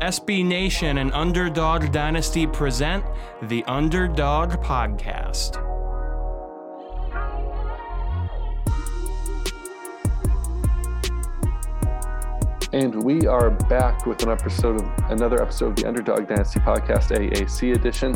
SB Nation and Underdog Dynasty present the Underdog Podcast. And we are back with an episode of another episode of the Underdog Dynasty Podcast AAC edition.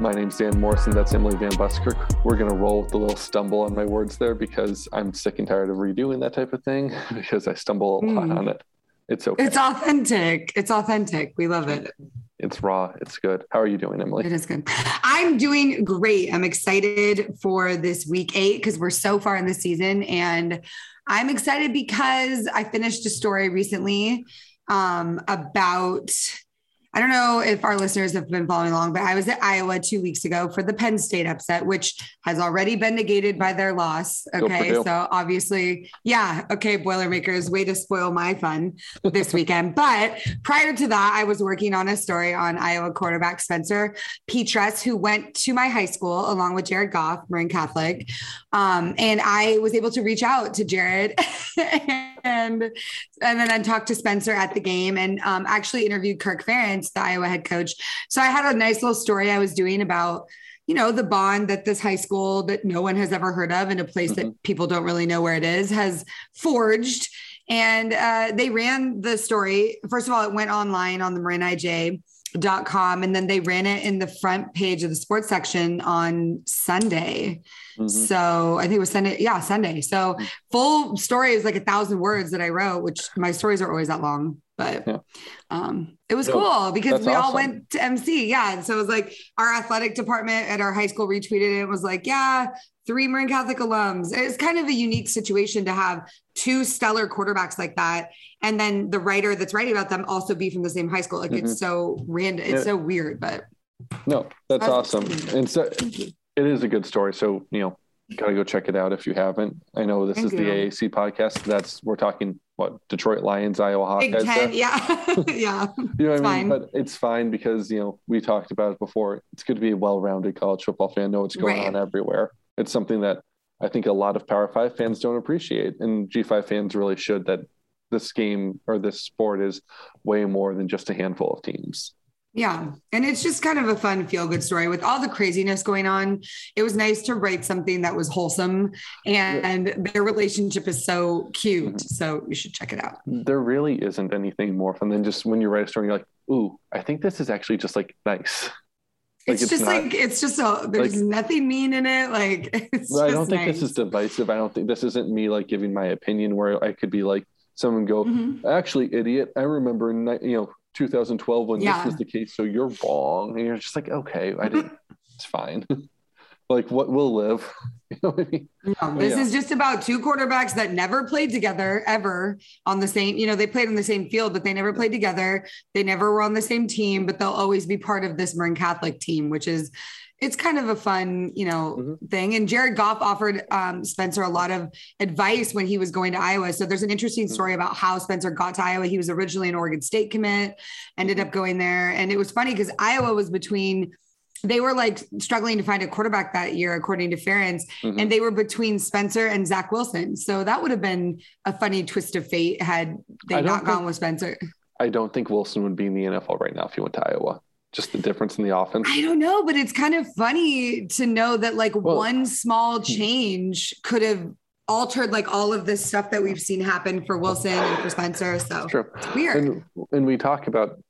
My name's Dan Morrison. That's Emily Van Buskirk. We're going to roll with a little stumble on my words there because I'm sick and tired of redoing that type of thing because I stumble a lot Mm. on it. It's okay. It's authentic. It's authentic. We love it. It's raw. It's good. How are you doing, Emily? It is good. I'm doing great. I'm excited for this week eight because we're so far in the season. And I'm excited because I finished a story recently um, about, I don't know if our listeners have been following along, but I was at Iowa two weeks ago for the Penn State upset, which has already been negated by their loss. Okay. So obviously, yeah. Okay. Boilermakers, way to spoil my fun this weekend. But prior to that, I was working on a story on Iowa quarterback Spencer Petras, who went to my high school along with Jared Goff, Marin Catholic. Um, and I was able to reach out to Jared and and then I talked to Spencer at the game and um, actually interviewed Kirk Ferentz, the Iowa head coach. So I had a nice little story I was doing about you know the bond that this high school that no one has ever heard of in a place that people don't really know where it is has forged. And uh, they ran the story. First of all it went online on the marin ij dot com and then they ran it in the front page of the sports section on sunday Mhm. so i think it was sunday yeah sunday so Mm-hmm. full story is like a thousand words that i wrote which my stories are always that long but Yeah. um it was No, cool because we all awesome. went to mc yeah and so it was like our athletic department at our high school retweeted it and was like yeah three Marin Catholic alums. It's kind of a unique situation to have two stellar quarterbacks like that. And then the writer that's writing about them also be from the same high school. Like Mhm. it's so random. It's Yeah. so weird, but No, that's That's- awesome. And so it is a good story. So, you know, gotta go check it out if you haven't. I know this Thank is the you. AAC podcast. That's we're talking what Detroit Lions, Iowa Hawkeyes. Ten, yeah. yeah. You know what It's I mean? fine. But it's fine because, you know, we talked about it before. It's good to be a well rounded college football fan, know what's going Right. on everywhere. It's something that I think a lot of Power Five fans don't appreciate. And G5 fans really should that this game or this sport is way more than just a handful of teams. Yeah. And it's just kind of a fun feel good story with all the craziness going on. It was nice to write something that was wholesome and their relationship is so cute. So you should check it out. There really isn't anything more fun than just when you write a story, you're like, ooh, I think this is actually just like nice. Like, It's, it's just not- like it's just a there's like- nothing mean in it. Like I don't think this is divisive. I don't think this isn't me like giving my opinion where I could be like, someone go, Mhm. actually, idiot. I remember, you know, 2012 when Yeah. this was the case. So you're wrong. And you're just like, okay, I didn't, it's fine. like, what will live? You know what I mean? No, this Yeah. is just about two quarterbacks that never played together ever on the same, you know, they played on the same field, but they never played together. They never were on the same team, but they'll always be part of this Marin Catholic team, which is it's kind of a fun, you know, Mhm. thing. And Jared Goff offered um, Spencer a lot of advice when he was going to Iowa. So there's an interesting Mhm. story about how Spencer got to Iowa. He was originally an Oregon State commit, ended up going there, and it was funny because Iowa was between. They were like struggling to find a quarterback that year, according to Ferentz Mhm. and they were between Spencer and Zach Wilson. So that would have been a funny twist of fate had they not gone with Spencer. I don't think Wilson would be in the NFL right now if he went to Iowa. Just the difference in the offense. I don't know, but it's kind of funny to know that like Well- one small change could have altered like all of this stuff that we've seen happen for Wilson and for Spencer. So True. it's weird. And and we talk about.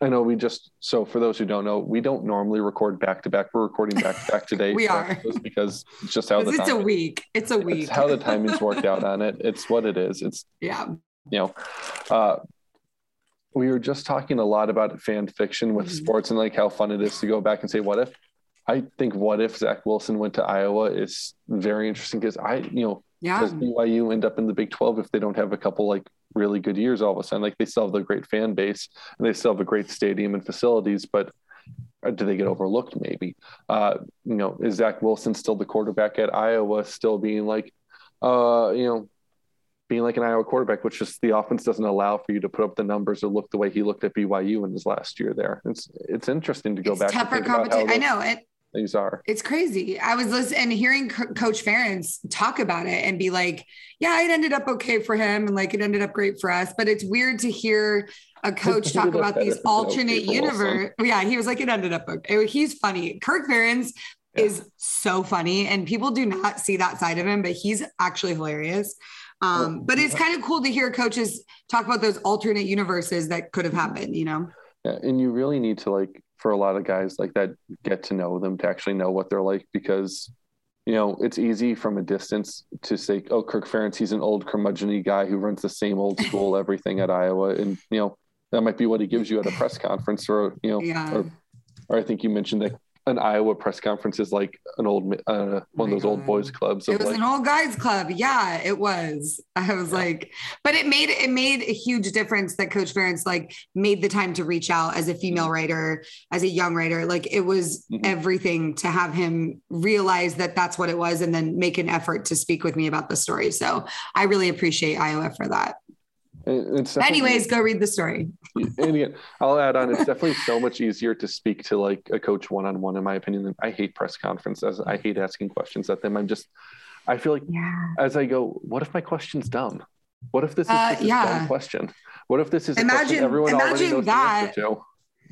I know we just so for those who don't know, we don't normally record back to back. We're recording back to back today. We are. because it's just how the it's a week. It's a week. It's how the timing's worked out on it. It's what it is. It's yeah. you know, uh, we were just talking a lot about fan fiction with Mhm. sports and like how fun it is to go back and say, what if? I think what if Zach Wilson went to Iowa is very interesting because I, you know, Yeah. does BYU end up in the Big 12 if they don't have a couple like really good years all of a sudden? Like they still have the great fan base and they still have a great stadium and facilities, but uh, do they get overlooked maybe? Uh, you know, is Zach Wilson still the quarterback at Iowa, still being like, uh, you know, being like an Iowa quarterback, which just the offense doesn't allow for you to put up the numbers or look the way he looked at BYU in his last year there. It's it's interesting to go It's back. tougher think about how competition. I know. it. things are. It's crazy. I was listening and hearing Co- Coach Ferentz talk about it and be like, "Yeah, it ended up okay for him, and like it ended up great for us." But it's weird to hear a coach talk about these alternate universe. Yeah, he was like, "It ended up okay." He's funny. Kirk Ferentz yeah. is so funny, and people do not see that side of him, but he's actually hilarious. Um, but it's kind of cool to hear coaches talk about those alternate universes that could have happened. You know. Yeah, and you really need to like for a lot of guys like that get to know them to actually know what they're like because you know it's easy from a distance to say oh kirk ferentz he's an old curmudgeony guy who runs the same old school everything at iowa and you know that might be what he gives you at a press conference or you know yeah. or, or i think you mentioned that an Iowa press conference is like an old uh, one of those old boys clubs. It was like, an old guys club. Yeah, it was. I was yeah. like, but it made it made a huge difference that Coach Ferentz like made the time to reach out as a female mm-hmm. writer, as a young writer. Like it was mm-hmm. everything to have him realize that that's what it was, and then make an effort to speak with me about the story. So I really appreciate Iowa for that. Anyways, go read the story. and again, I'll add on. It's definitely so much easier to speak to like a coach one on one, in my opinion. I hate press conferences. I hate asking questions at them. I'm just, I feel like yeah. as I go, what if my question's dumb? What if this is uh, yeah. a dumb question? What if this is imagine, everyone imagine already knows that. the answer to?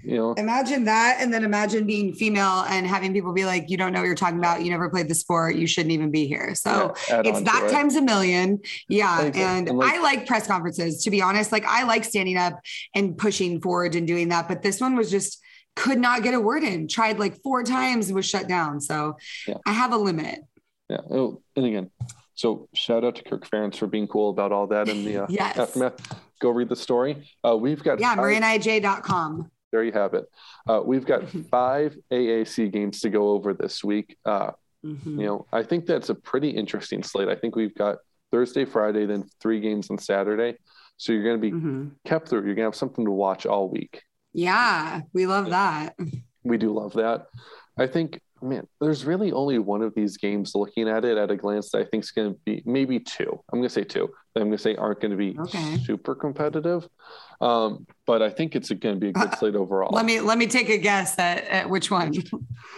You know imagine that and then imagine being female and having people be like you don't know what you're talking about you never played the sport you shouldn't even be here so yeah, it's that it. times a million yeah exactly. and, and like, i like press conferences to be honest like i like standing up and pushing forward and doing that but this one was just could not get a word in tried like four times and was shut down so yeah. i have a limit yeah oh, and again so shout out to Kirk Ferentz for being cool about all that in the uh, yes. aftermath. Go read the story. Uh, we've got yeah, marinij.com there you have it. Uh, we've got five AAC games to go over this week. Uh, mm-hmm. You know, I think that's a pretty interesting slate. I think we've got Thursday, Friday, then three games on Saturday. So you're going to be mm-hmm. kept through. You're going to have something to watch all week. Yeah, we love that. We do love that. I think, man, there's really only one of these games looking at it at a glance that I think is going to be maybe two. I'm going to say two. I'm going to say aren't going to be okay. super competitive. Um, but I think it's going to be a good uh, slate overall. Let me let me take a guess at, at which one.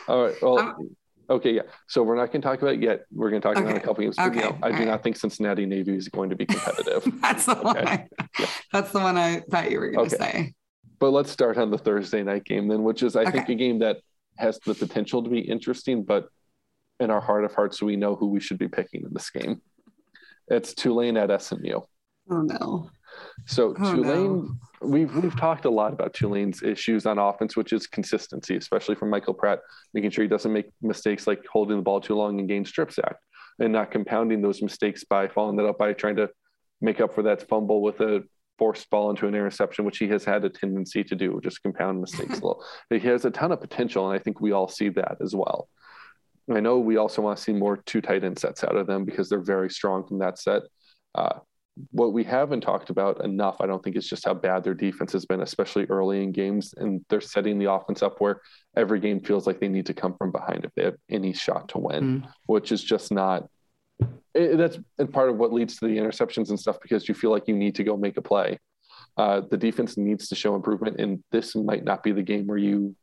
All right. Well, um, okay, yeah. So we're not going to talk about it yet. We're going to talk okay. about a couple games. Okay. You know, I do right. not think Cincinnati Navy is going to be competitive. that's the okay. one. I, yeah. That's the one I thought you were going to say. But let's start on the Thursday night game then, which is I think a game that has the potential to be interesting, but in our heart of hearts, we know who we should be picking in this game. It's Tulane at SMU. Oh no. So oh, Tulane, no. we've we've talked a lot about Tulane's issues on offense, which is consistency, especially from Michael Pratt, making sure he doesn't make mistakes like holding the ball too long and gain strip sack, and not compounding those mistakes by following that up by trying to make up for that fumble with a forced ball into an interception, which he has had a tendency to do, just compound mistakes a little. He has a ton of potential, and I think we all see that as well. I know we also want to see more two tight end sets out of them because they're very strong from that set. Uh, what we haven't talked about enough, I don't think, is just how bad their defense has been, especially early in games. And they're setting the offense up where every game feels like they need to come from behind if they have any shot to win, mm. which is just not. It, that's part of what leads to the interceptions and stuff because you feel like you need to go make a play. Uh, the defense needs to show improvement, and this might not be the game where you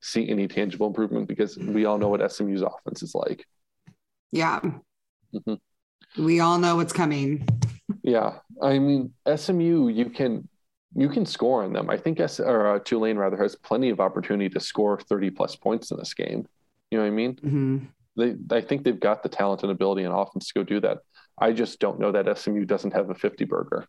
see any tangible improvement because we all know what SMU's offense is like. Yeah. Mm-hmm. We all know what's coming. Yeah, I mean SMU, you can you can score on them. I think S or uh, Tulane rather has plenty of opportunity to score thirty plus points in this game. You know what I mean? Mm-hmm. They, I think they've got the talent and ability and offense to go do that. I just don't know that SMU doesn't have a fifty burger.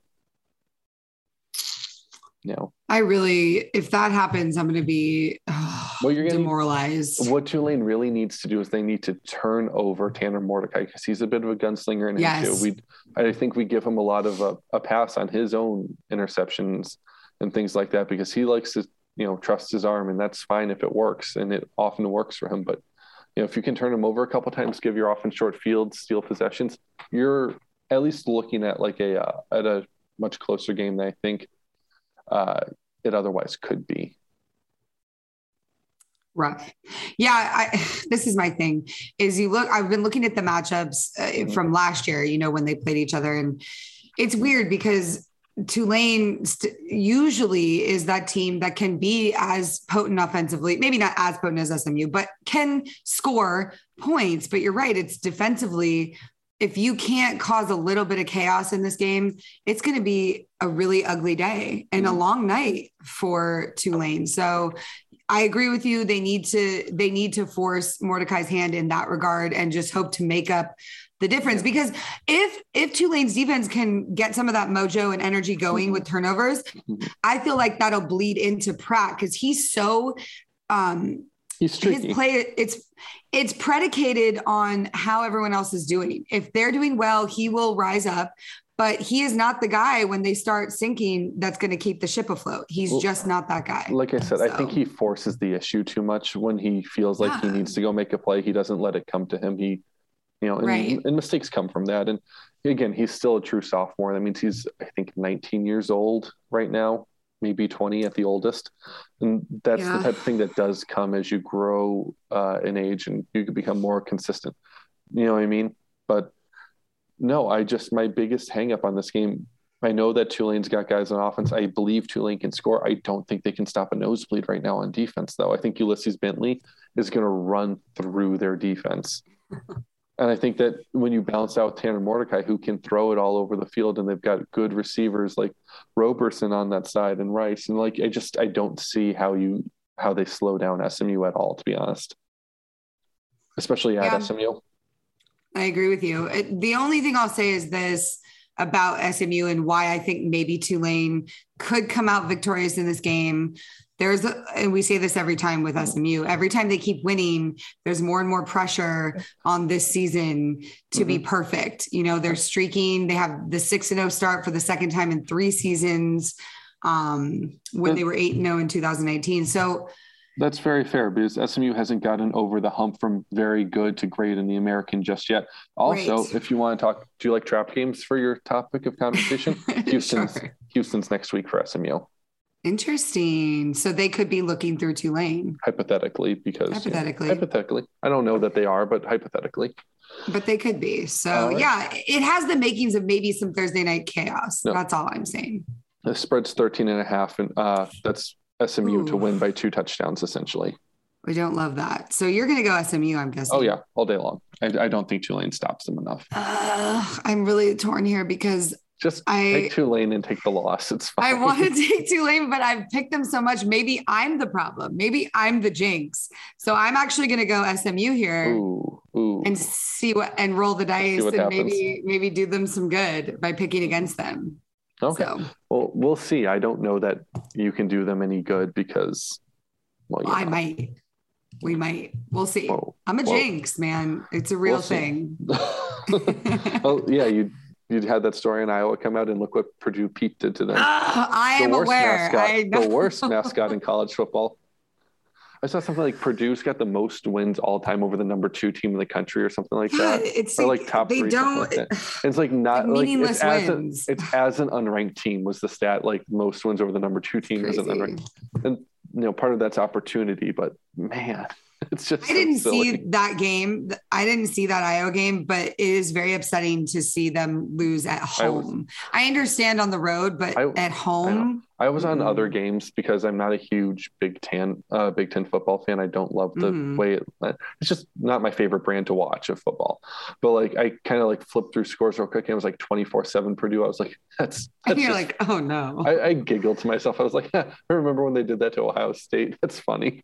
No. I really, if that happens, I'm going to be oh, well, you're gonna, demoralized. What Tulane really needs to do is they need to turn over Tanner Mordecai because he's a bit of a gunslinger in yes. We, I think we give him a lot of a, a pass on his own interceptions and things like that because he likes to, you know, trust his arm, and that's fine if it works, and it often works for him. But you know, if you can turn them over a couple times, give your offense short fields, steal possessions, you're at least looking at like a uh, at a much closer game than I think uh, it otherwise could be. Rough. Yeah, I, this is my thing. Is you look? I've been looking at the matchups uh, mm-hmm. from last year. You know when they played each other, and it's weird because Tulane st- usually is that team that can be as potent offensively, maybe not as potent as SMU, but can score points. But you're right, it's defensively. If you can't cause a little bit of chaos in this game, it's going to be a really ugly day and a Mm-hmm. long night for Tulane. So I agree with you. They need to they need to force Mordecai's hand in that regard and just hope to make up the difference because if if Tulane's defense can get some of that mojo and energy going with turnovers, Mhm. I feel like that'll bleed into Pratt because he's so um He's tricky. his play it's it's predicated on how everyone else is doing. If they're doing well, he will rise up. But he is not the guy when they start sinking that's going to keep the ship afloat. He's Well, just not that guy. like I said, I think he forces the issue too much when he feels like he needs to go make a play. He doesn't let it come to him. He, you know, and, Right. and mistakes come from that. And again, he's still a true sophomore. That means he's, I think, 19 years old right now, maybe 20 at the oldest. And that's Yeah. the type of thing that does come as you grow uh, in age and you can become more consistent. You know what I mean? But no, I just my biggest hangup on this game. I know that Tulane's got guys on offense. I believe Tulane can score. I don't think they can stop a nosebleed right now on defense, though. I think Ulysses Bentley is going to run through their defense. and I think that when you balance out Tanner Mordecai, who can throw it all over the field, and they've got good receivers like Roberson on that side and Rice, and like I just I don't see how you how they slow down SMU at all, to be honest. Especially at Yeah. SMU. I agree with you. It- the only thing I'll say is this about SMU and why I think maybe Tulane could come out victorious in this game. There's, a, and we say this every time with SMU, every time they keep winning, there's more and more pressure on this season to be perfect. You know, they're streaking, they have the 6 and 0 start for the second time in three seasons um, when they were 8 and 0 in 2019. So, That's very fair because SMU hasn't gotten over the hump from very good to great in the American just yet. Also, Right. if you want to talk, do you like trap games for your topic of conversation? Houston's Sure. Houston's next week for SMU, Interesting. So they could be looking through Tulane, hypothetically, because you know, Hypothetically. hypothetically, I don't know that they are, but hypothetically, but they could be. So right. yeah, it has the makings of maybe some Thursday night chaos. No. That's all I'm saying. the spread's 13 and a half, and uh, that's SMU to win by two touchdowns essentially. We don't love that. So you're going to go SMU, I'm guessing. Oh yeah, all day long. I, I don't think Tulane stops them enough. Uh, I'm really torn here because Just I take Tulane and take the loss. It's fine. I want to take Tulane, but I've picked them so much. Maybe I'm the problem. Maybe I'm the jinx. So I'm actually going to go SMU here. Ooh, ooh. And see what and roll the dice and happens. maybe maybe do them some good by picking against them. Okay. So Well, we'll see. I don't know that you can do them any good because, well, you I might. We might. We'll see. Whoa. I'm a Whoa. jinx, man. It's a real We'll thing. oh yeah, you you had that story in Iowa come out, and look what Purdue Pete did to them. Ah, I the am aware. mascot, the worst mascot in college football. I saw something like Purdue's got the most wins all time over the number two team in the country, or something like God, that. it's Or like top they three, something don't. like. It's like not Like meaningless it's as, it's as an unranked team was the stat like most wins over the number two team as an unranked. And you know, part of that's opportunity, but man, it's just I so didn't silly. see that game. I didn't see that Iowa game, but it is very upsetting to see them lose at I was- home. I, understand on the road, but I- at home, I was on Mhm. other games because I'm not a huge Big Ten, uh, Big Ten football fan. I don't love the Mhm. way it. It's just not my favorite brand to watch of football. But like, I kind of like flipped through scores real quick, and it was like 24-7 Purdue. I was like, that's. that's you're just- like, oh no. I, I giggled to myself. I was like, I remember when they did that to Ohio State. That's funny.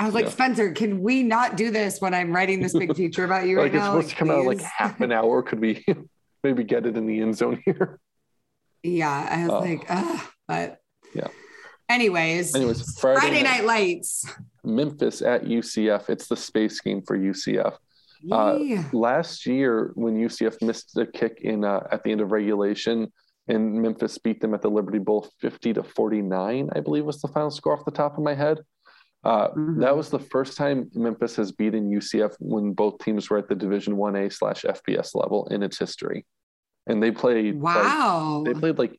I was like, yeah. Spencer, can we not do this when I'm writing this big feature about you like right it's now? supposed to come out like half an hour. Could we maybe get it in the end zone here? Yeah, I was Oh. like, Ugh, but Yeah. Anyways, Anyways, Friday, Friday night, Night Lights. Memphis at UCF. It's the space game for UCF. Uh, Yeah. last year when UCF missed a kick in uh, at the end of regulation and Memphis beat them at the Liberty Bowl 50 to 49, I believe was the final score off the top of my head. Uh, Mhm. That was the first time Memphis has beaten UCF when both teams were at the Division 1A slash FBS level in its history. And they played like, Wow. they played like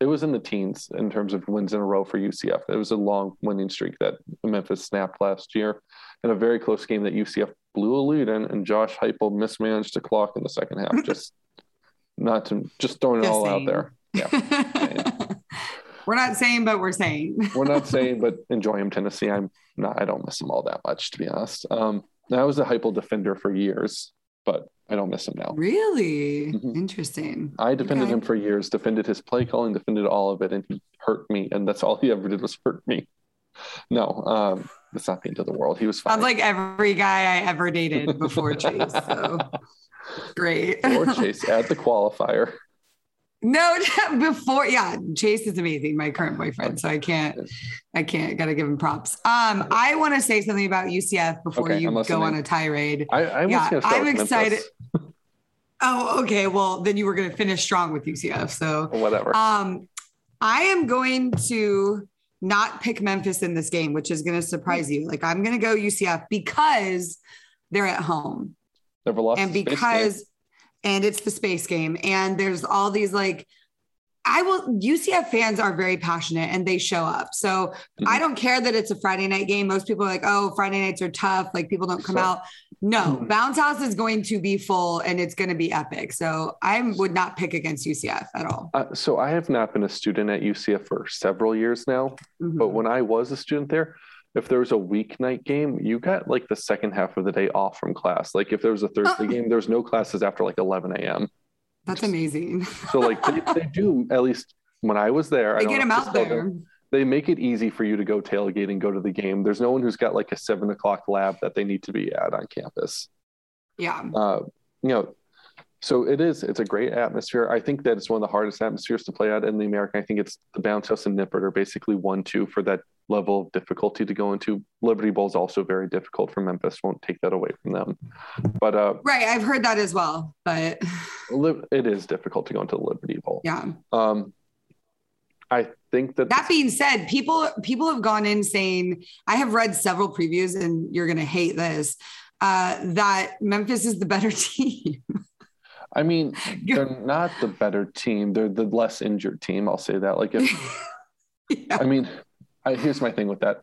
it was in the teens in terms of wins in a row for UCF. It was a long winning streak that Memphis snapped last year, in a very close game that UCF blew a lead in, and Josh Heupel mismanaged the clock in the second half. Just not to just throwing it all out there. Yeah. we're not saying, but we're saying. we're not saying, but enjoy him, Tennessee. I'm not. I don't miss him all that much, to be honest. Um, I was a Heupel defender for years, but I don't miss him now. Really Mhm. interesting. I defended Okay. him for years, defended his play calling, defended all of it, and he hurt me. And that's all he ever did was hurt me. No, um, that's not the end of the world. He was fine. Sounds like every guy I ever dated before Chase. So great. or Chase add the qualifier. No, before yeah, Chase is amazing, my current boyfriend. So I can't, I can't. Got to give him props. Um, I want to say something about UCF before Okay, you go on a tirade. I, I Yeah, going to start I'm excited. Oh, okay. Well, then you were going to finish strong with UCF. So Whatever. Um, I am going to not pick Memphis in this game, which is going to surprise you. Like I'm going to go UCF because they're at home Never lost. and because and it's the space game and there's all these like I will UCF fans are very passionate and they show up. So Mhm. I don't care that it's a Friday night game. Most people are like, oh, Friday nights are tough. Like people don't come So- out. No, Mhm. Bounce House is going to be full and it's going to be epic. So I would not pick against UCF at all. Uh, so I have not been a student at UCF for several years now, but Mhm. when I was a student there, if there was a weeknight game, you got like the second half of the day off from class. Like if there was a Thursday Oh. game, there's no classes after like 11 a.m. That's amazing. So like they, they do at least when I was there. I They don't get them out there. do. They make it easy for you to go tailgate and go to the game. There's no one who's got like a seven o'clock lab that they need to be at on campus. Yeah. uh, you know, so it is. It's a great atmosphere. I think that it's one of the hardest atmospheres to play at in the American. I think it's the Bounce House and Nippert are basically one two for that level of difficulty to go into. Liberty Bowl is also very difficult for Memphis. Won't take that away from them, but uh, Right. I've heard that as well. But it is difficult to go into the Liberty Bowl. yeah. Um, I think that That being said, people people have gone in saying I have read several previews, and you're gonna hate this. Uh, that Memphis is the better team. I mean they're not the better team. They're the less injured team. I'll say that. Like if yeah. I mean, I, here's my thing with that.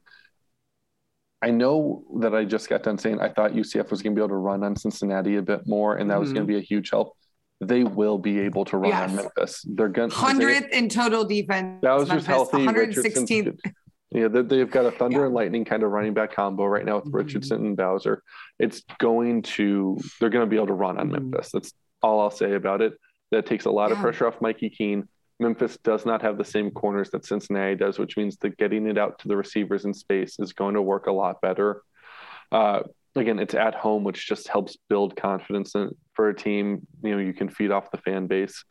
I know that I just got done saying I thought UCF was going to be able to run on Cincinnati a bit more, and that was Mhm. going to be a huge help. They will be able to run on Memphis. They're going Hundredth in total defense. Bowser's Memphis, healthy. 116th. Richardson, yeah, they, they've got a Thunder Yeah. and Lightning kind of running back combo right now with Mhm. Richardson and Bowser. It's going to they're going to be able to run on Mhm. Memphis. That's all I'll say about it. That takes a lot of pressure off Mikey Keene. Memphis does not have the same corners that Cincinnati does, which means that getting it out to the receivers in space is going to work a lot better. Uh, again, it's at home, which just helps build confidence in, for a team. You know, you can feed off the fan base.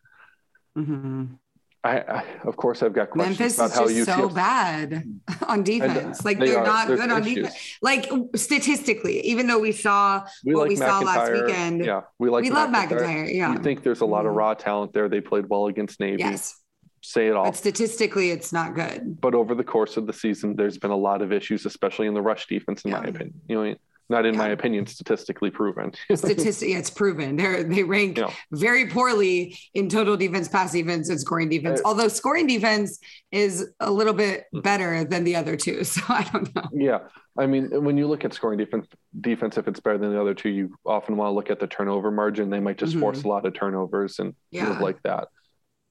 Mhm. I, I of course, I've got questions Memphis about is how just so bad on defense. Like They they're are. not good on issues. defense. Like statistically, even though we saw we what like we saw last weekend. Yeah, we like we love McIntyre. Yeah. We think there's a lot of Mhm. raw talent there. They played well against Navy. yes. Say it all. But statistically, it's not good. but over the course of the season, there's been a lot of issues, especially in the rush defense, in my opinion. You know, not in my opinion, statistically proven. Statistic, yeah, it's proven. They they rank Yeah. very poorly in total defense, pass defense, and scoring defense. Uh, Although scoring defense is a little bit Mm. better than the other two, so I don't know. yeah, I mean, when you look at scoring defense, defense, if it's better than the other two, you often want to look at the turnover margin. They might just Mhm. force a lot of turnovers and Yeah. move like that.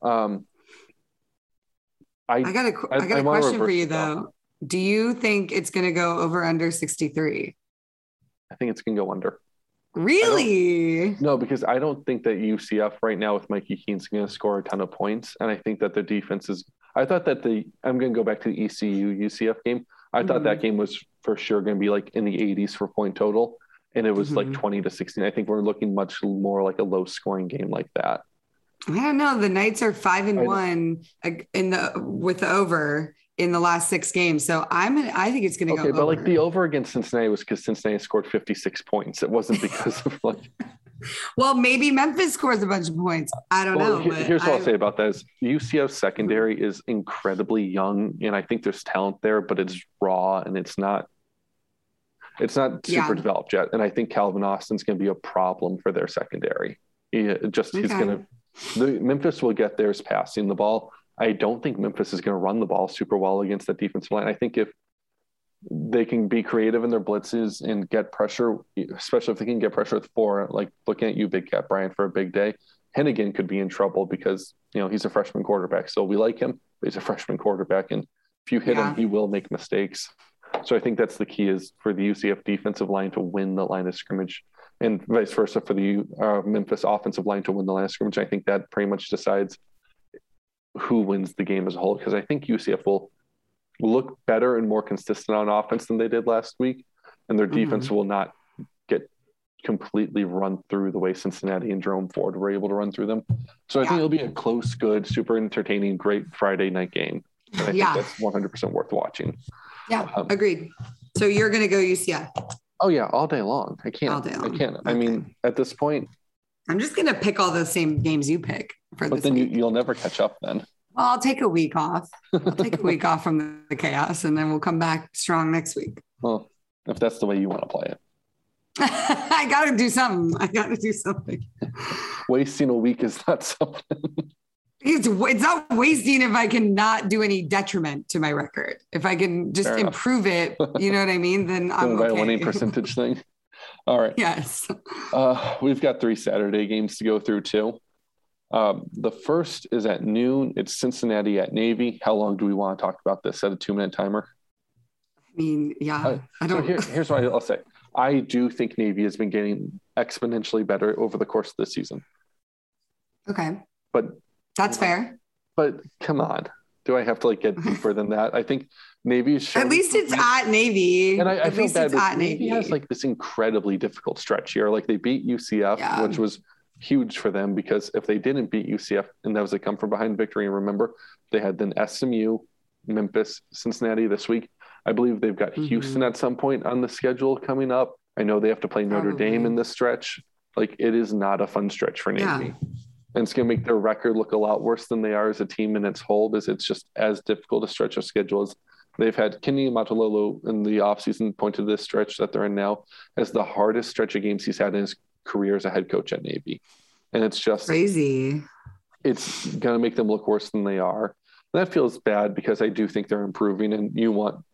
Um, I, I got a I- I got I a question for you though. Do you think it's going to go over under sixty three? I think it's gonna go under. Really? No, because I don't think that UCF right now with Mikey Keene's going to score a ton of points, and I think that the defense is. I thought that the I'm going to go back to the ECU UCF game. I thought Mhm. that game was for sure going to be like in the 80s for point total, and it was like Mhm. 20 to 16. I think we're looking much more like a low scoring game like that. I don't know. The Knights are five and one in the with the over in the last six games. So I'm I think it's going to Okay, go. but like the over against Cincinnati was because Cincinnati scored 56 points. It wasn't because of like. well, maybe Memphis scores a bunch of points. I don't Well, know. but here's what I- I'll say about that: is UCF secondary is incredibly young, and I think there's talent there, but it's raw and it's not. It's not super Yeah. developed yet, and I think Calvin Austin's going to be a problem for their secondary. He just he's going to. The Memphis will get theirs passing the ball. I don't think Memphis is going to run the ball super well against that defensive line. I think if they can be creative in their blitzes and get pressure, especially if they can get pressure with four, like looking at you, Big Kat Bryant, for a big day, Henigan could be in trouble because you know he's a freshman quarterback. So we like him, but he's a freshman quarterback, and if you hit Yeah. him, he will make mistakes. So I think that's the key is for the UCF defensive line to win the line of scrimmage, and vice versa for the uh, Memphis offensive line to win the line of scrimmage. I think that pretty much decides who wins the game as a whole because I think UCF will look better and more consistent on offense than they did last week, and their defense will not get completely run through the way Cincinnati and Jerome Ford were able to run through them. So I think it'll be a close, good, super entertaining, great Friday night game. And I think Yeah. that's 100% worth watching. Yeah, Um, agreed. So you're gonna go UCF. Oh yeah, all day long. I can't. Long. I can't. I mean, at this point, I'm just gonna pick all the same games you pick for but this then you, week. you'll never catch up then. well, I'll take a week off. I'll take a week off from the chaos, and then we'll come back strong next week. Well, if that's the way you want to play it. I gotta do something. I gotta do something. Wasting a week is not something. It's it's not wasting if I can not do any detriment to my record. If I can just improve it, you know what I mean? Then I'm by a okay. winning percentage thing. All right. yes. Uh, we've got three Saturday games to go through too. Um, the first is at noon. It's Cincinnati at Navy. How long do we want to talk about this? At a two minute timer. I mean, yeah. Uh, I don't. here, here's what I'll say. I do think Navy has been getting exponentially better over the course of the season. okay, But that's fair. but come on, do I have to like get deeper than that? I think Navy is At least it's at Navy. And I, I at feel least bad. it's but at Navy, Navy. has like this incredibly difficult stretch here. Like they beat UCF, Yeah. which was huge for them because if they didn't beat UCF, and that was a come from behind victory. And remember, they had then SMU, Memphis, Cincinnati this week. I believe they've got Mhm. Houston at some point on the schedule coming up. I know they have to play Notre Probably. Dame in this stretch. Like it is not a fun stretch for Navy. Yeah. And it's going to make their record look a lot worse than they are as a team in its whole, as it's just as difficult a stretch of schedule as they've had. Ken Niumatalolo in the offseason pointed to this stretch that they're in now as the hardest stretch of games he's had in his career as a head coach at Navy. And it's just, Crazy. it's going to make them look worse than they are. And That feels bad because I do think they're improving and you want,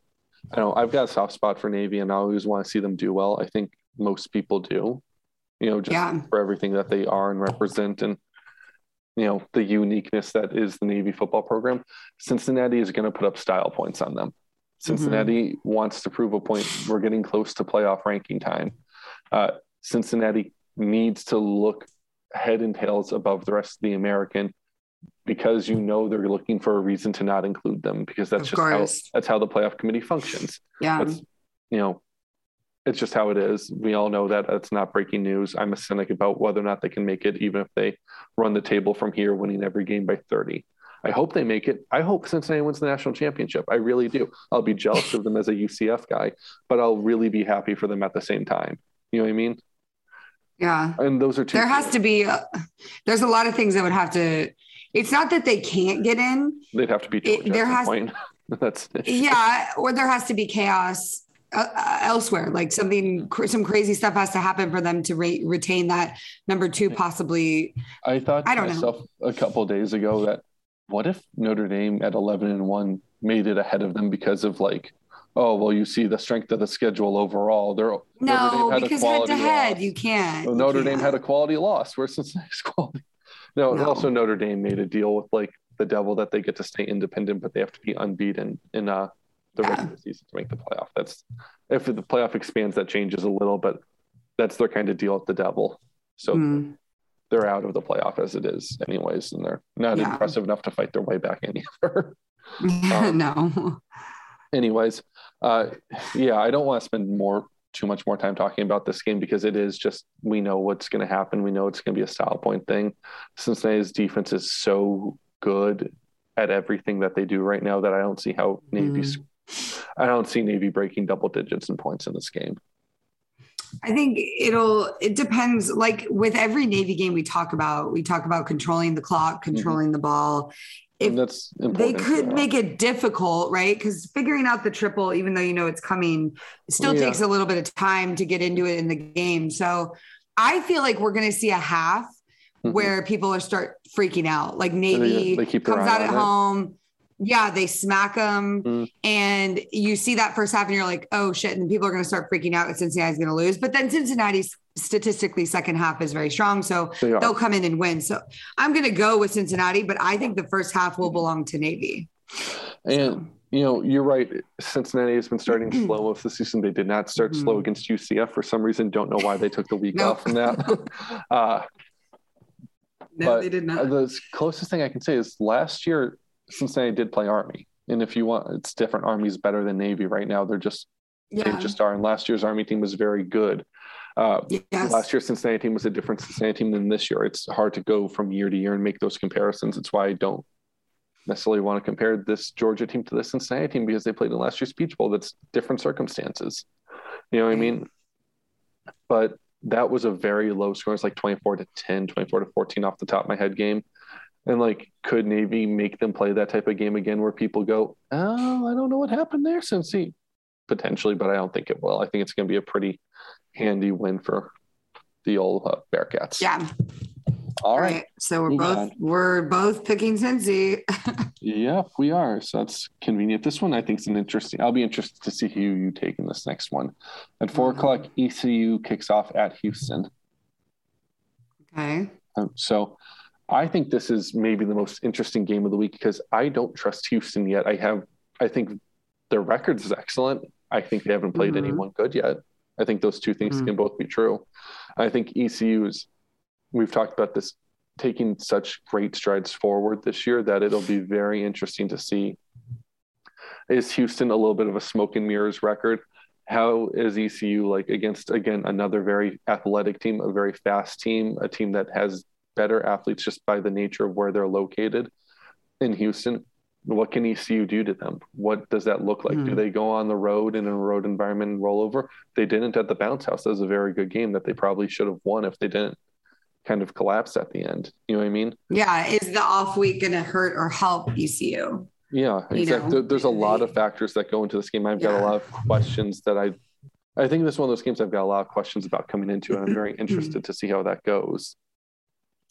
I know I've got a soft spot for Navy and I always want to see them do well. I think most people do, you know, just Yeah. for everything that they are and represent and, you know, the uniqueness that is the Navy football program. Cincinnati is going to put up style points on them. Cincinnati wants to prove a point. We're getting close to playoff ranking time. Uh, Cincinnati needs to look head and tails above the rest of the American because you know they're looking for a reason to not include them because that's Of just how that's how the playoff committee functions. Yeah. That's you know, it's just how it is. We all know that it's not breaking news. I'm a cynic about whether or not they can make it, even if they run the table from here, winning every game by 30. I hope they make it. I hope Cincinnati wins the national championship. I really do. I'll be jealous of them as a UCF guy, but I'll really be happy for them at the same time. You know what I mean? Yeah. And those are two. There has to be, uh, there's a lot of things that would have to, it's not that they can't get in. They'd have to be It- there has- point. That's. Yeah. Or there has to be chaos uh, uh, elsewhere. Like something, cr- some crazy stuff has to happen for them to re- retain that number two, possibly. I thought I don't know. myself a couple days ago that what if Notre Dame at 11 and 1 made it ahead of them because of like, oh, well, you see the strength of the schedule overall. They're, No, because head to head, you can't. You Notre Dame can't. had a quality loss. Where's Cincinnati's quality? No, No. also Notre Dame made a deal with like the devil that they get to stay independent, but they have to be unbeaten in uh, the Yeah. regular season to make the playoff. That's if the playoff expands, that changes a little, but that's their kind of deal with the devil. So Hmm. they're out of the playoff as it is, anyways, and they're not Yeah. impressive enough to fight their way back in either. Um, no. anyways, uh, yeah, I don't want to spend more too much more time talking about this game because it is just we know what's going to happen. We know it's going to be a style point thing. Cincinnati's defense is so good at everything that they do right now that I don't see how Navy's. I don't see Navy breaking double digits in points in this game. I think it'll, it depends. Like with every Navy game we talk about, we talk about controlling the clock, controlling the ball. If and that's they could yeah. make it difficult, right? Because figuring out the triple, even though you know it's coming, it still Yeah. takes a little bit of time to get into it in the game. So I feel like we're going to see a half Mhm. where people are start freaking out. Like Navy comes out at it. home. Yeah, they smack them. Mm. And you see that first half and you're like, oh shit. And people are going to start freaking out that Cincinnati's going to lose. But then Cincinnati's statistically second half is very strong. So they they'll come in and win. So I'm going to go with Cincinnati, but I think the first half will belong to Navy. And you know, you're right. Cincinnati has been starting slow most of the season. They did not start slow Mhm. against UCF for some reason. Don't know why they took the week No. off from that. uh, No, they did not. the closest thing I can say is last year Cincinnati did play Army, and if you want, it's different. Army's better than Navy right now. They're just yeah. they just are. And last year's Army team was very good. Uh, yes. Last year's Cincinnati team was a different Cincinnati team than this year. It's hard to go from year to year and make those comparisons. It's why I don't necessarily want to compare this Georgia team to this Cincinnati team because they played in last year's Peach Bowl. That's different circumstances. You know what I mean? But that was a very low score. It's like 24 to 10, 24 to 14 off the top of my head game. And like, could Navy make them play that type of game again where people go, oh, I don't know what happened there, Cincy? Potentially, but I don't think it will. I think it's going to be a pretty handy win for the old uh, Bearcats. yeah. All All right. right. So we're Moving both on. we're both picking Cincy. Yep, we are. So that's convenient. This one I think is an interesting. I'll be interested to see who you take in this next one. At 4 Mhm. o'clock, ECU kicks off at Houston. Okay. Um, so I think this is maybe the most interesting game of the week because I don't trust Houston yet. I have, I think their record is excellent. I think they haven't played Mhm. anyone good yet. I think those two things Mhm. can both be true. I think ECU is, we've talked about this, taking such great strides forward this year that it'll be very interesting to see. Is Houston a little bit of a smoke and mirrors record? How is ECU like against again another very athletic team, a very fast team, a team that has better athletes just by the nature of where they're located in Houston? What can ECU do to them? What does that look like? Do Hmm. they go on the road in a road environment and roll over? They didn't at the bounce house. That was a very good game that they probably should have won if they didn't kind of collapse at the end. You know what I mean? Yeah. Is the off week going to hurt or help ECU? Yeah, exactly. There's a lot of factors that go into this game. I've got a lot of questions that I, I think this is one of those games I've got a lot of questions about coming into, and I'm very interested to see how that goes.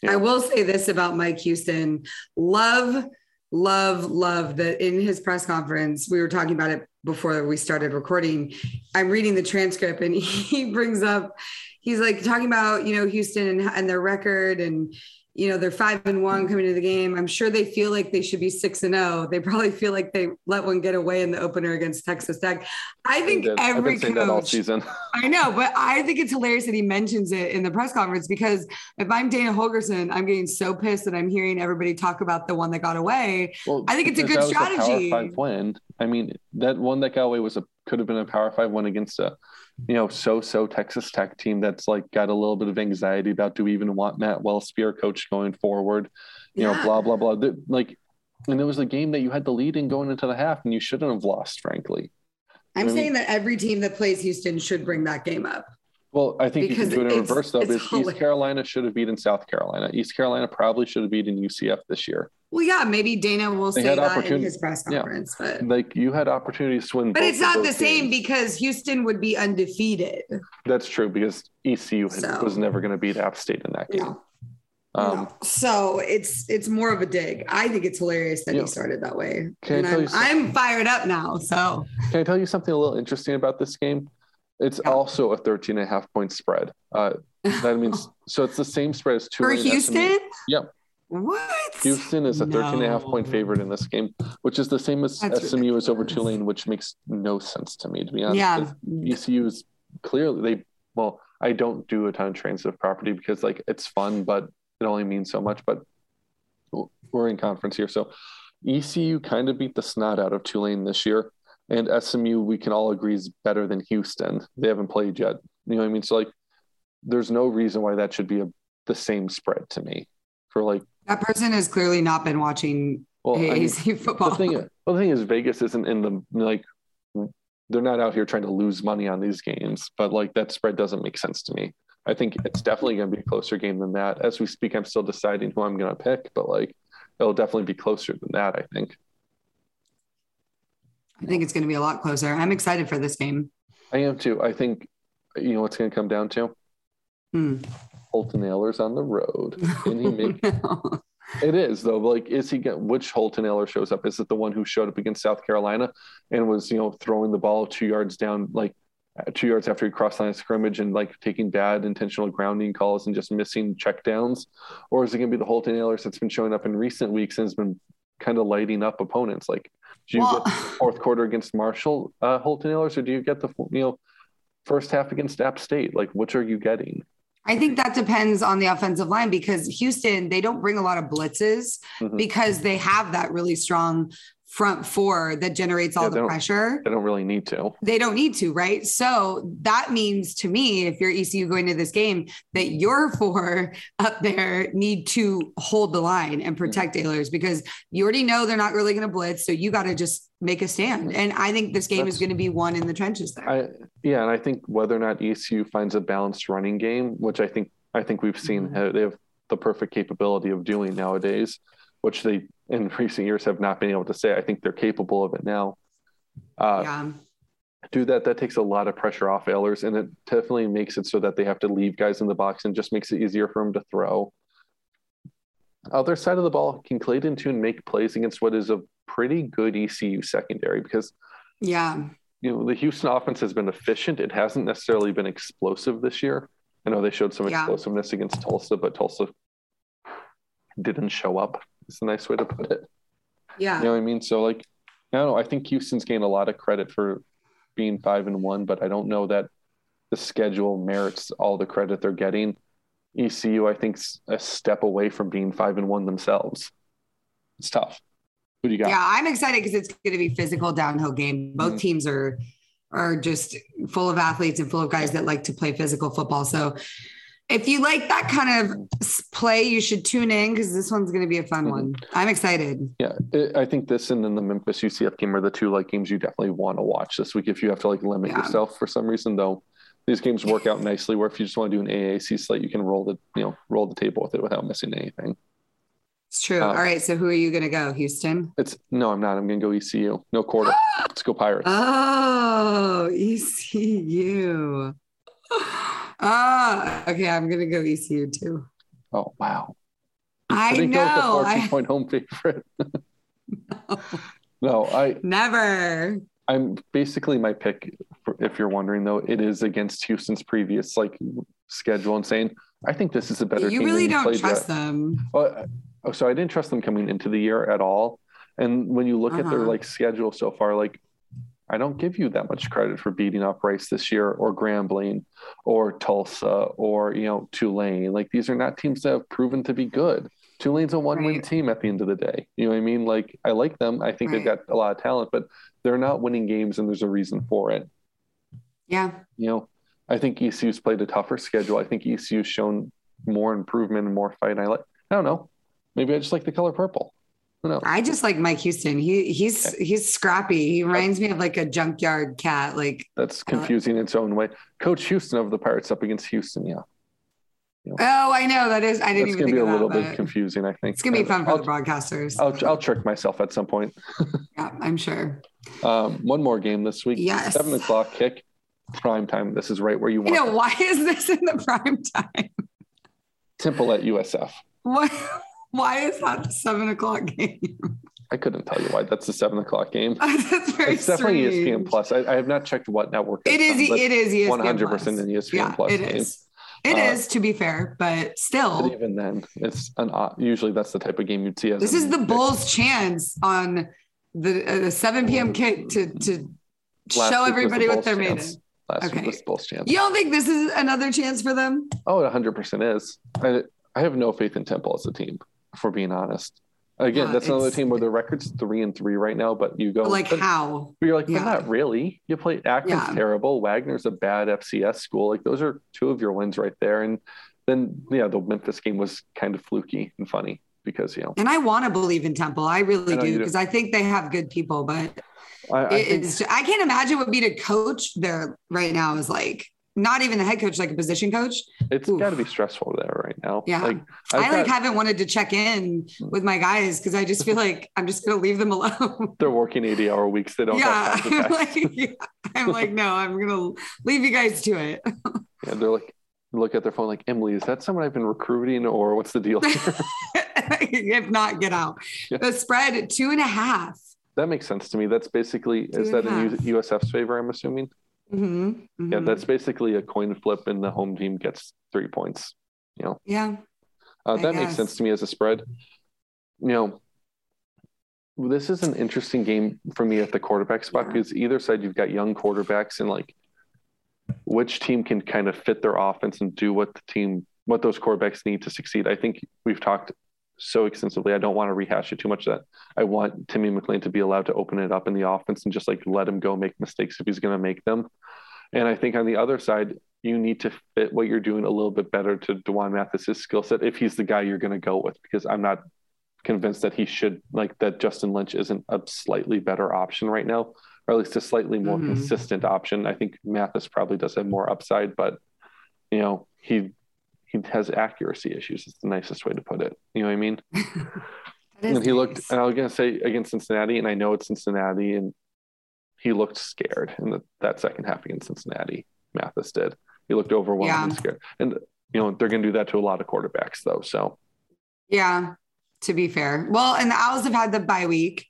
Yeah. I will say this about Mike Houston. Love, love, love that in his press conference, we were talking about it before we started recording. I'm reading the transcript and he brings up, he's like talking about, you know, Houston and, and their record and, you know, they're five and one coming into the game. I'm sure they feel like they should be six and oh. They probably feel like they let one get away in the opener against Texas Tech. I think I've every been that all coach, season. I know, but I think it's hilarious that he mentions it in the press conference because if I'm Dana Holgorsen, I'm getting so pissed that I'm hearing everybody talk about the one that got away. Well, I think it's a good strategy. Power five win. I mean, that one that got away was a could have been a Power Five win against a, you know, so-so Texas Tech team that's like got a little bit of anxiety about do we even want Matt Wells spear coach going forward? You know, Yeah. blah blah blah. The- Like, and it was a game that you had the lead in going into the half, and you shouldn't have lost, frankly. I'm I mean- saying that every team that plays Houston should bring that game up. Well, I think Because you can do it in reverse though. Because East. Carolina should have beaten South Carolina. East Carolina probably should have beaten UCF this year. Well, yeah, maybe Dana will They say that in his press yeah. conference, but Like you had opportunities to win. but it's not the same games. because Houston would be undefeated. That's true because ECU So- was never going to beat App State in that game. No. Um, No. So it's it's more of a dig. I think it's hilarious that Yeah. he started that way. Can I tell I'm, you something? I'm fired up now. So Can I tell you something a little interesting about this game? It's Yeah. also a 13 and a half point spread. Uh, that means so it's the same spread as two for Tulane. SMU. Houston, Yep. What? Houston is a 13 and a half point favorite in this game, which is the same as That's SMU is over. Tulane, which makes no sense to me, to be honest. Yeah. 'cause ECU is clearly they well, I don't do a ton of transitive property because like it's fun, but it only means so much. But we're in conference here, so ECU kind of beat the snot out of Tulane this year, and SMU we can all agree is better than Houston. They haven't played yet. You know what I mean? So like, there's no reason why that should be a, the same spread to me for like. That person has clearly not been watching Well, I mean, AAC football. the thing, well, the thing is, Vegas isn't in the like. They're not out here trying to lose money on these games, but like that spread doesn't make sense to me. I think it's definitely going to be a closer game than that. As we speak, I'm still deciding who I'm going to pick, but like it'll definitely be closer than that. I think. I think it's going to be a lot closer. I'm excited for this game. I am too. I think you know what's going to come down to Hmm. Holton Ahlers on the road. Can he No. It is though. Like, is he get which Holton Ahlers shows up? Is it the one who showed up against South Carolina and was you know throwing the ball two yards down, like uh, two yards after he crossed line of scrimmage and like taking bad intentional grounding calls and just missing checkdowns, or is it going to be the Holton Ahlers that's been showing up in recent weeks and has been kind of lighting up opponents? Like, do you Well- get the fourth quarter against Marshall uh, Holton Ahlers, or do you get the you know first half against App State? Like, which are you getting? I think that depends on the offensive line because Houston, they don't bring a lot of blitzes Mhm. because they have that really strong front four that generates all Yeah, the pressure. They don't really need to. They don't need to, right? So that means to me, if you're ECU going to this game, that your four up there need to hold the line and protect Ahlers because you already know they're not really going to blitz. So you got to just make a stand. And I think this game is going to be won in the trenches there. I yeah, and I think whether or not ECU finds a balanced running game, which I think I think we've seen Mhm. uh, they have the perfect capability of doing nowadays, which they in recent years have not been able to say. I think they're capable of it now. Uh, yeah. Do that. That takes a lot of pressure off Ahlers, and it definitely makes it so that they have to leave guys in the box, and just makes it easier for them to throw. Other side of the ball, can Clayton Tune make plays against what is a pretty good ECU secondary? Because Yeah. you know, the Houston offense has been efficient. It hasn't necessarily been explosive this year. I know they showed some Yeah. explosiveness against Tulsa, but Tulsa didn't show up. It's a nice way to put it. Yeah. You know what I mean? So like, I don't know. I think Houston's gained a lot of credit for being five and one, but I don't know that the schedule merits all the credit they're getting. ECU, I think, a step away from being five and one themselves. It's tough. Who do you got? Yeah, I'm excited because it's going to be physical downhill game. Both Mhm. teams are are just full of athletes and full of guys that like to play physical football. So if you like that kind of play, you should tune in because this one's going to be a fun Mhm. one. I'm excited. Yeah, it, I think this and then the Memphis UCF game are the two like games you definitely want to watch this week if you have to like limit Yeah. yourself for some reason. Though these games work out nicely, where if you just want to do an AAC slate, you can roll the you know roll the table with it without missing anything. It's true. Uh, All right. So who are you going to go? Houston? It's no, I'm not. I'm gonna go ECU. No quarter. Let's go Pirates. Oh, ECU. Oh, okay. I'm going to go ECU too. oh wow! I didn't go with the know. 14 I point home favorite. no, I never. I'm basically my pick. For, if you're wondering though, it is against Houston's previous like schedule and saying I think this is a better You team. really don't trust yet. them. Oh, oh, so I didn't trust them coming into the year at all. And when you look at their Uh-huh. like schedule so far, like I don't give you that much credit for beating up Rice this year or Grambling or Tulsa or you know Tulane. Like these are not teams that have proven to be good. Tulane's a one-win Right. team at the end of the day. You know what I mean? Like I like them. I think they've got a lot of talent, but they're not winning games, and there's a reason for it. Yeah. You know, I think ECU's played a tougher schedule. I think ECU's shown more improvement and more fight. I like. I don't know. Maybe I just like the color purple. I just like Mike Houston. He he's he's scrappy. He reminds me of like a junkyard cat. Like That's confusing in its own way. Coach Houston of the Pirates up against Houston. Yeah, oh, I know that is. I didn't even gonna be a little bit confusing. I think It's gonna be fun for I'll, the broadcasters. I'll, I'll trick myself at some point. yeah, I'm sure. Um, one more game this week. Yes. seven o'clock kick, prime time. This is right where you You want. know it. why is this in the prime time? Temple at USF. What? Why is that the seven o'clock game? I couldn't tell you why. That's the seven o'clock game. That's very It's definitely strange. ESPN Plus. I, I have not checked what network. It is. on, It is ESPN. One hundred percent an ESPN Yeah, Plus it game. is. It Uh, is, to be fair, but still. But even then, it's an odd- usually that's the type of game you'd see. As this is the. Bulls' chance on the, uh, the 7 p.m. kick to to Last show was the everybody what they're made of. Last Okay. week was the Bulls' chance. You don't think this is another chance for them? Oh, it 100% is. I, I have no faith in Temple as a team, for being honest. Again, Uh, that's another team where the record's three and three right now, but you go like but how? you're like, Yeah. not really. You play Akron's Yeah. terrible. Wagner's a bad FCS school. Like those are two of your wins right there. And then yeah, the Memphis game was kind of fluky and funny because you know And I want to believe in Temple. I really I do because I think they have good people. But I, I think it's I can't imagine what would be to coach there right now is like not even the head coach, like a position coach. It's got to be stressful there right now. Yeah. Like i like got- haven't wanted to check in with my guys because I just feel like I'm just gonna leave them alone. they're working 80 hour weeks. They don't yeah, have time to I'm like, yeah. I'm like, no, I'm gonna leave you guys to it. Yeah, they're like look at their phone like Emily, is that someone I've been recruiting or what's the deal here? if not, get out. Yeah. The spread two and a half. that makes sense to me. That's basically is that in USF's favor? I'm assuming. Mm-hmm. Yeah, Mhm. that's basically a coin flip, and the home team gets three points. You know, yeah. uh, that makes sense to me as a spread. You know, this is an interesting game for me at the quarterback spot Yeah. because either side you've got young quarterbacks and like which team can kind of fit their offense and do what the team what those quarterbacks need to succeed. I think we've talked so extensively. I don't want to rehash it too much that I want Timmy McClain to be allowed to open it up in the offense and just like let him go make mistakes if he's going to make them. And I think on the other side, you need to fit what you're doing a little bit better to D'Wan Mathis's skill set if he's the guy you're going to go with, because I'm not convinced that he should like that Justin Lynch isn't a slightly better option right now, or at least a slightly more Mhm. consistent option. I think Mathis probably does have more upside, but you know, he he has accuracy issues. It's the nicest way to put it. You know what I mean? And he looked, and I was going to say against Cincinnati, and I know it's Cincinnati, and he looked scared in the, that second half against Cincinnati. Mathis did. He looked overwhelmed Yeah. and scared. And, you know, they're going to do that to a lot of quarterbacks, though. So, Yeah, to be fair. Well, and the Owls have had the bye week.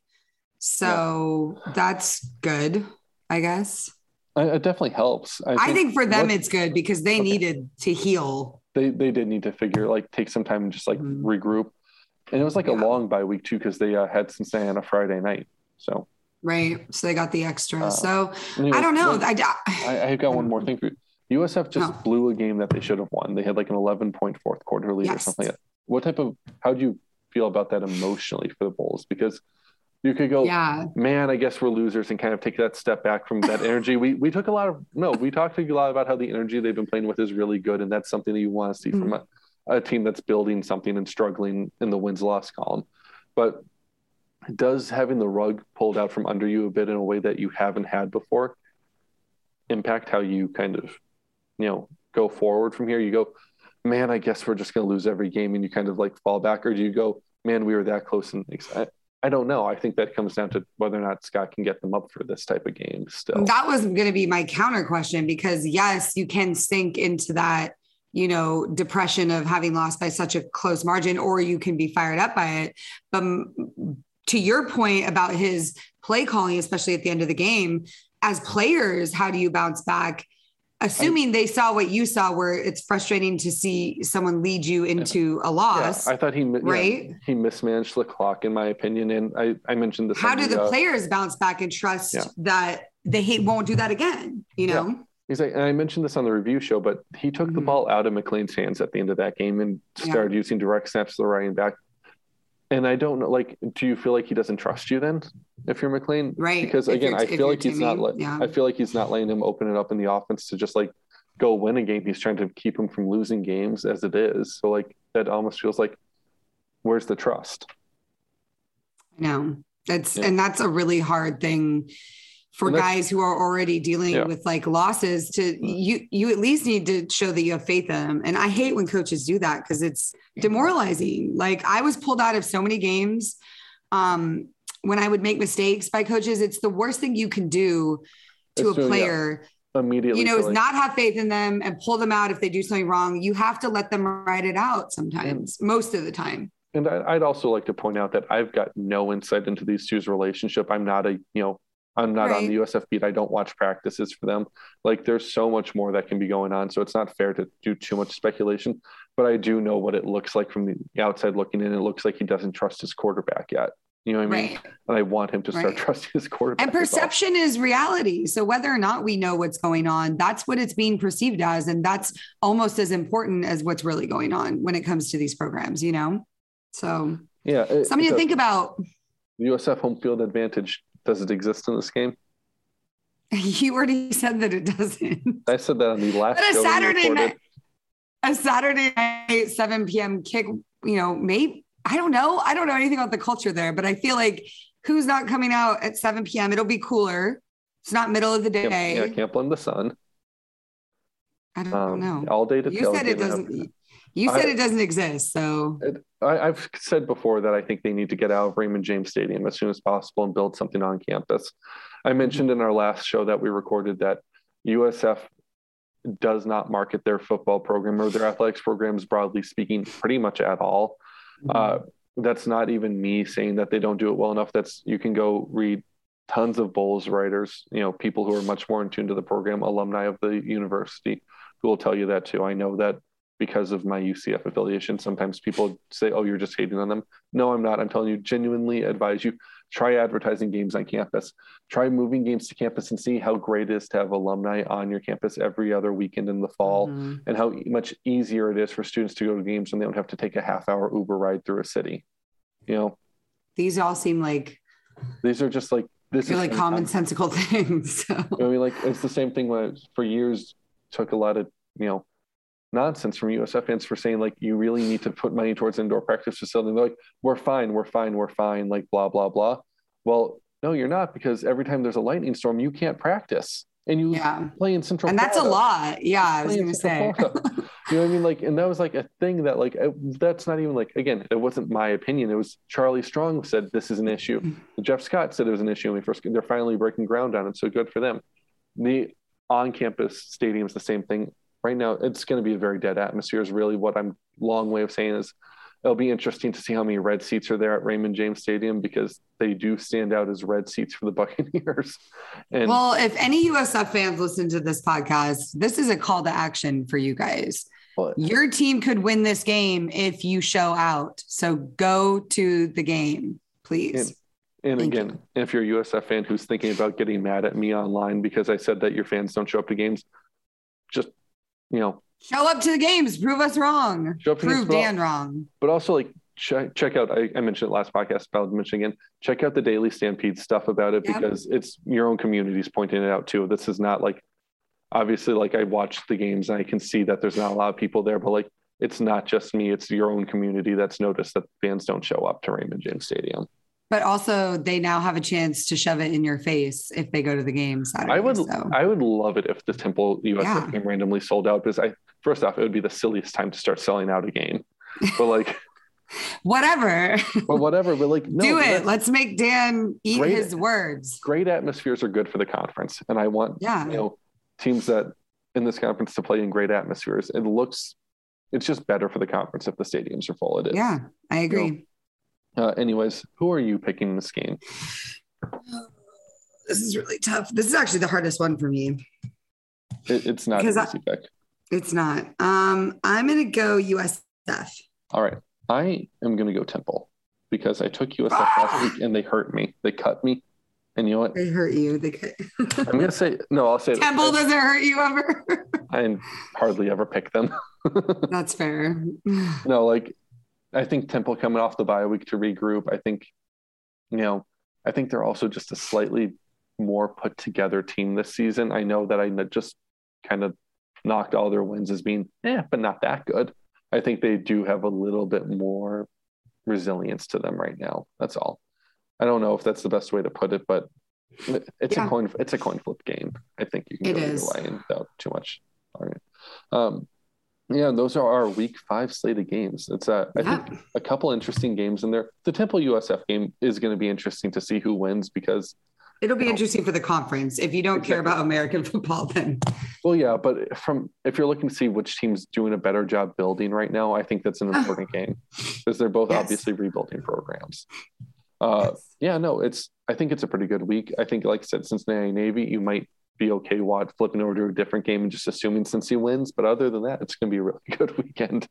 So that's good, I guess. It definitely helps. I think for them it's good because they Okay. needed to heal. They, they did need to figure, like, take some time and just, like, Mhm. regroup. And it was like a long bye week, too, because they uh, had Cincinnati on a Friday night. So, Right. So they got the extra. Uh, so anyway, I don't know. I, I, I've got one more thing for you. USF just Oh. blew a game that they should have won. They had like an 11 point fourth quarter lead or something like that. What type of, how do you feel about that emotionally for the Bulls? Because you could go, yeah. man, I guess we're losers and kind of take that step back from that energy. We, we took a lot of, no, we talked a lot about how the energy they've been playing with is really good. And that's something that you want to see from mm-hmm. a, a team that's building something and struggling in the wins loss column. But does having the rug pulled out from under you a bit in a way that you haven't had before impact how you kind of, you know, go forward from here? You go, man, I guess we're just going to lose every game, and you kind of like fall back, or do you go, man, we were that close? And I, don't know. I think that comes down to whether or not Scott can get them up for this type of game still. That was going to be my counter question because yes, you can sink into that, you know, depression of having lost by such a close margin, or you can be fired up by it. But to your point about his play calling, especially at the end of the game, as players, how do you bounce back? Assuming they saw what you saw, where it's frustrating to see someone lead you into a Yeah, loss. I thought he yeah, right? he mismanaged the clock in my opinion, and I, I mentioned this. how do the uh, players bounce back and trust Yeah. that they hate, won't do that again? You Yeah. know? He's like, and I mentioned this on the review show, but he took the Mhm. ball out of McClain's hands at the end of that game and Yeah. started using direct snaps to the running back. And I don't know, like, do you feel like he doesn't trust you then, if you're McClain? Right. Because again, I feel like he's not. Timmy, Let, yeah. I feel like he's not letting him open it up in the offense to just like go win a game. He's trying to keep him from losing games as it is. So like that almost feels like, where's the trust? No, that's Yeah. and that's a really hard thing for guys who are already dealing Yeah. with like losses to you you at least need to show that you have faith in them. And I hate when coaches do that because it's demoralizing. Like I was pulled out of so many games um when I would make mistakes by coaches. It's the worst thing you can do to a true, yeah. player. Immediately, You know, is not have faith in them and pull them out if they do something wrong. You have to let them write it out sometimes, most of the time. And I'd also like to point out that I've got no insight into these two's relationship. I'm not a, you know, I'm not on the USF beat. I don't watch practices for them. Like there's so much more that can be going on. So it's not fair to do too much speculation, but I do know what it looks like from the outside looking in. It looks like he doesn't trust his quarterback yet. You know what I mean? Right. And I want him to start Right. trusting his quarterback. And perception is reality. So whether or not we know what's going on, that's what it's being perceived as. And that's almost as important as what's really going on when it comes to these programs, you know? So Yeah. it- something to think about. USF home field advantage. Does it exist in this game? You already said that it doesn't. I said that on the last But a Saturday night, a Saturday night, 7 p.m. kick, you know, maybe I don't know. I don't know anything about the culture there, but I feel like who's not coming out at 7 p.m. It'll be cooler. It's not middle of the day. yeah, can't in the Sun. I don't Um, know. All day to You said it tailgate and have- doesn't. You said I- it doesn't exist. So I, I've said before that I think they need to get out of Raymond James Stadium as soon as possible and build something on campus. I mentioned in our last show that we recorded that USF does not market their football program or their athletics programs, broadly speaking, pretty much at all. Uh, that's not even me saying that they don't do it well enough. That's you can go read tons of Bulls writers, you know, people who are much more in tune to the program, alumni of the university, who will tell you that too. I know that because of my UCF affiliation, sometimes people say, "Oh, you're just hating on them." No, I'm not. I'm telling you, genuinely advise you try advertising games on campus. Try moving games to campus and see how great it is to have alumni on your campus every other weekend in the fall, mm-hmm. and how much easier it is for students to go to games when they don't have to take a half hour Uber ride through a city. You know, these all seem like these are just like this is like commonsensical things. So. I mean, like it's the same thing when for years took a lot of you know nonsense from USF fans for saying like you really need to put money towards indoor practice facility. They're like, we're fine, we're fine, we're fine, like blah blah blah. Well, no, you're not because every time there's a lightning storm, you can't practice. And you yeah. play in Central And that's Florida. a lot. Yeah, I was gonna say. you know what I mean? Like, and that was like a thing that like that's not even like again, it wasn't my opinion. It was Charlie Strong said this is an issue. Mm-hmm. Jeff Scott said it was an issue when we first they're finally breaking ground on it. So good for them. The on-campus stadium is the same thing right now it's going to be a very dead atmosphere is really what i'm long way of saying is it'll be interesting to see how many red seats are there at raymond james stadium because they do stand out as red seats for the buccaneers and well if any usf fans listen to this podcast this is a call to action for you guys what? your team could win this game if you show out so go to the game please and, and again, you. if you're a USF fan who's thinking about getting mad at me online because I said that your fans don't show up to games, just you know, show up to the games, prove us wrong, prove Dan wrong. But also like check check out. I, I mentioned it last podcast about Michigan. Check out the Daily Stampede stuff about it yep. because it's your own communities pointing it out too. This is not like obviously like I watched the games and I can see that there's not a lot of people there, but like it's not just me; it's your own community that's noticed that fans don't show up to Raymond James Stadium but also they now have a chance to shove it in your face if they go to the game Saturday, I would so. I would love it if the Temple US yeah. game randomly sold out because I first off it would be the silliest time to start selling out a game. But like whatever. But whatever. But like no, do it. Let's make Dan eat great, his words. Great atmospheres are good for the conference. And I want yeah. you know teams that in this conference to play in great atmospheres. It looks it's just better for the conference if the stadiums are full. It is. Yeah, I agree. You know, uh, anyways, who are you picking this game? This is really tough. This is actually the hardest one for me. It, it's not an easy I, pick. It's not. Um, I'm going to go USF. All right. I am going to go Temple because I took USF ah! last week and they hurt me. They cut me. And you know what? They hurt you. They cut. I'm going to say, no, I'll say Temple doesn't hurt you ever. I hardly ever pick them. That's fair. no, like I think Temple coming off the bye week to regroup. I think, you know, I think they're also just a slightly more put together team this season. I know that I just kind of knocked all their wins as being, yeah, but not that good. I think they do have a little bit more resilience to them right now. That's all. I don't know if that's the best way to put it, but it's yeah. a coin. It's a coin flip game. I think you can it go either way without too much. Um, yeah, those are our week five slated games. It's a, I yeah. think a couple interesting games in there. The Temple USF game is going to be interesting to see who wins because it'll be interesting for the conference. If you don't exactly. care about American football, then well, yeah. But from if you're looking to see which team's doing a better job building right now, I think that's an important game because they're both yes. obviously rebuilding programs. Uh, yes. Yeah, no, it's. I think it's a pretty good week. I think, like I said, Cincinnati Navy, you might be okay Watt flipping over to a different game and just assuming Cincy wins. But other than that, it's going to be a really good weekend.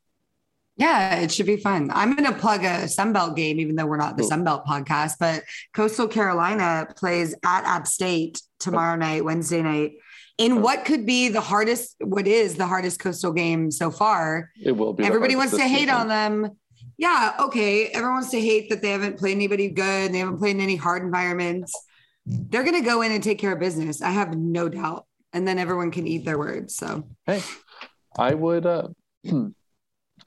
Yeah, it should be fun. I'm going to plug a Sunbelt game, even though we're not the Sunbelt podcast, but Coastal Carolina plays at App State tomorrow night, Wednesday night, in what could be the hardest, what is the hardest Coastal game so far. It will be. Everybody wants to hate season. on them. Yeah, okay. Everyone wants to hate that they haven't played anybody good. They haven't played in any hard environments they're going to go in and take care of business. I have no doubt. And then everyone can eat their words. So, hey, I would, uh,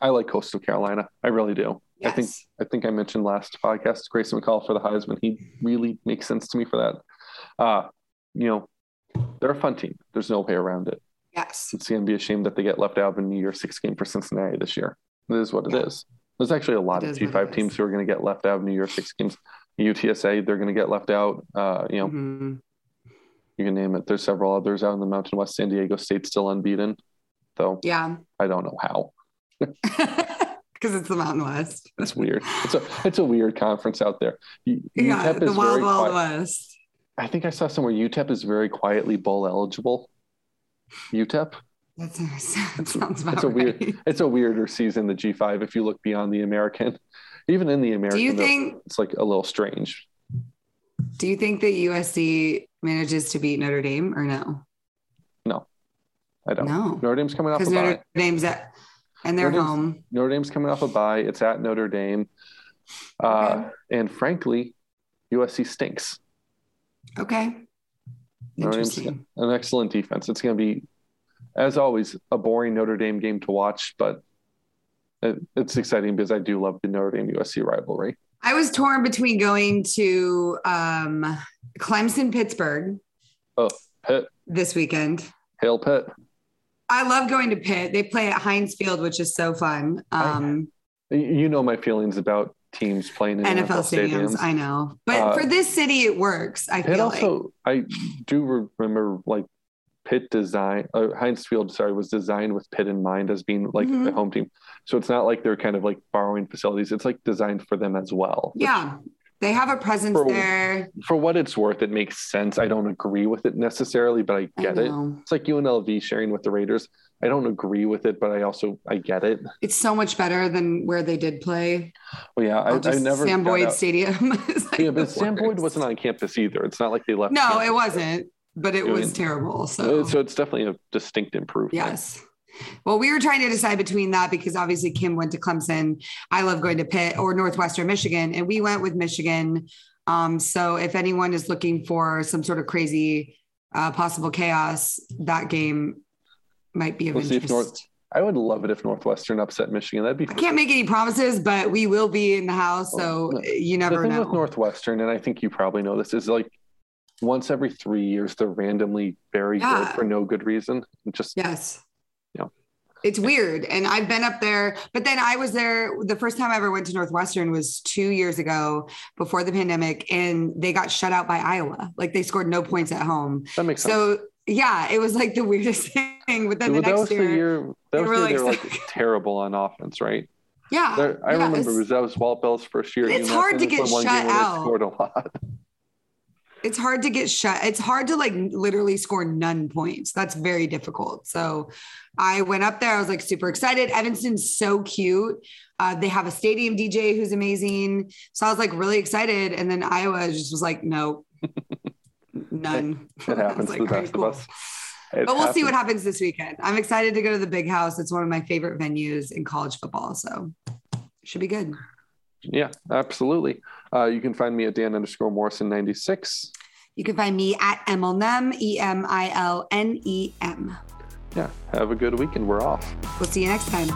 I like Coastal Carolina. I really do. Yes. I think, I think I mentioned last podcast, Grayson McCall for the Heisman. He really makes sense to me for that. Uh, you know, they're a fun team. There's no way around it. Yes. It's going to be a shame that they get left out of a New Year's Six game for Cincinnati this year. It is what yeah. it is. There's actually a lot it of G5 teams who are going to get left out of New Year's Six games. UTSA, they're going to get left out. Uh, you know, mm-hmm. you can name it. There's several others out in the Mountain West. San Diego State still unbeaten, though. Yeah, I don't know how. Because it's the Mountain West. It's weird. It's a it's a weird conference out there. U- yeah, UTEP the Wild Wild West. I think I saw somewhere UTEP is very quietly bowl eligible. UTEP. That sounds, that sounds about It's a right. weird. It's a weirder season, the G5. If you look beyond the American, even in the American, Do you think? it's like a little strange? Do you think that USC manages to beat Notre Dame or no? No, I don't. No, Notre Dame's coming off a because bye. Notre Dame's at and they're Notre Dame's- home. Notre Dame's coming off a bye. It's at Notre Dame, uh, Okay. and frankly, USC stinks. Okay, Notre Dame's interesting. an excellent defense. It's going to be, as always, a boring Notre Dame game to watch, but it's exciting because I do love the Notre Dame USC rivalry. I was torn between going to um, Clemson, Pittsburgh Oh, Pitt, this weekend. hail Pitt. I love going to Pitt. They play at Heinz Field, which is so fun. Um, You- You know my feelings about teams playing in NFL, NFL, stadiums, stadiums. I know, but Uh, for this city, it works. I Pitt feel like. also, I do remember like Pitt design, uh, Heinz Field, sorry, was designed with Pitt in mind as being like Mhm. the home team. So it's not like they're kind of like borrowing facilities. It's like designed for them as well. Yeah, they have a presence For- there. For what it's worth, it makes sense. I don't agree with it necessarily, but I I get it. It's like UNLV sharing with the Raiders. I don't agree with it, but I also I get it. It's so much better than where they did play. Well, yeah, I, I never. Sam Boyd Stadium. like Yeah, but Sam Boyd wasn't on campus either. It's not like they left. No, campus. it wasn't, but it was terrible. So, So it's definitely a distinct improvement. yes. Well, we were trying to decide between that because obviously Kim went to Clemson. I love going to Pitt or Northwestern Michigan, and we went with Michigan. Um, so if anyone is looking for some sort of crazy uh, possible chaos, that game might be of We'll interest. North- I would love it if Northwestern upset Michigan. That'd be. I can't make any promises, but we will be in the house, so Oh, you the never thing know. with Northwestern, and I think you probably know this, is like once every three years they're randomly very Yeah. good ah. for no good reason. Just Yes. Yeah. It's weird. And I've been up there, but then I was there. The first time I ever went to Northwestern was two years ago before the pandemic, and they got shut out by Iowa. Like they scored no points at home. that makes sense. So yeah, it was like the weirdest thing. But then the next was year, the year. That was were the like year they were like terrible on offense, right? yeah. There, I yeah, remember because that was Walt Bell's first year. It's hard to get shut game where they out. Scored a lot. it's hard to get shut. It's hard to like literally score none points. That's very difficult. So I went up there. I was like super excited. Evanston's so cute. Uh, they have a stadium DJ who's amazing. So I was like really excited. And then Iowa just was like, no, none. It happens was to the like, "All right, best cool." of us. It But we'll see what happens. happens this weekend. I'm excited to go to the big house. It's one of my favorite venues in college football. So should be good. Yeah, absolutely. Uh, you can find me at Dan underscore Morrison ninety six. You can find me at Emilnem, E M I L N E M. Yeah, have a good weekend. We're off. We'll see you next time.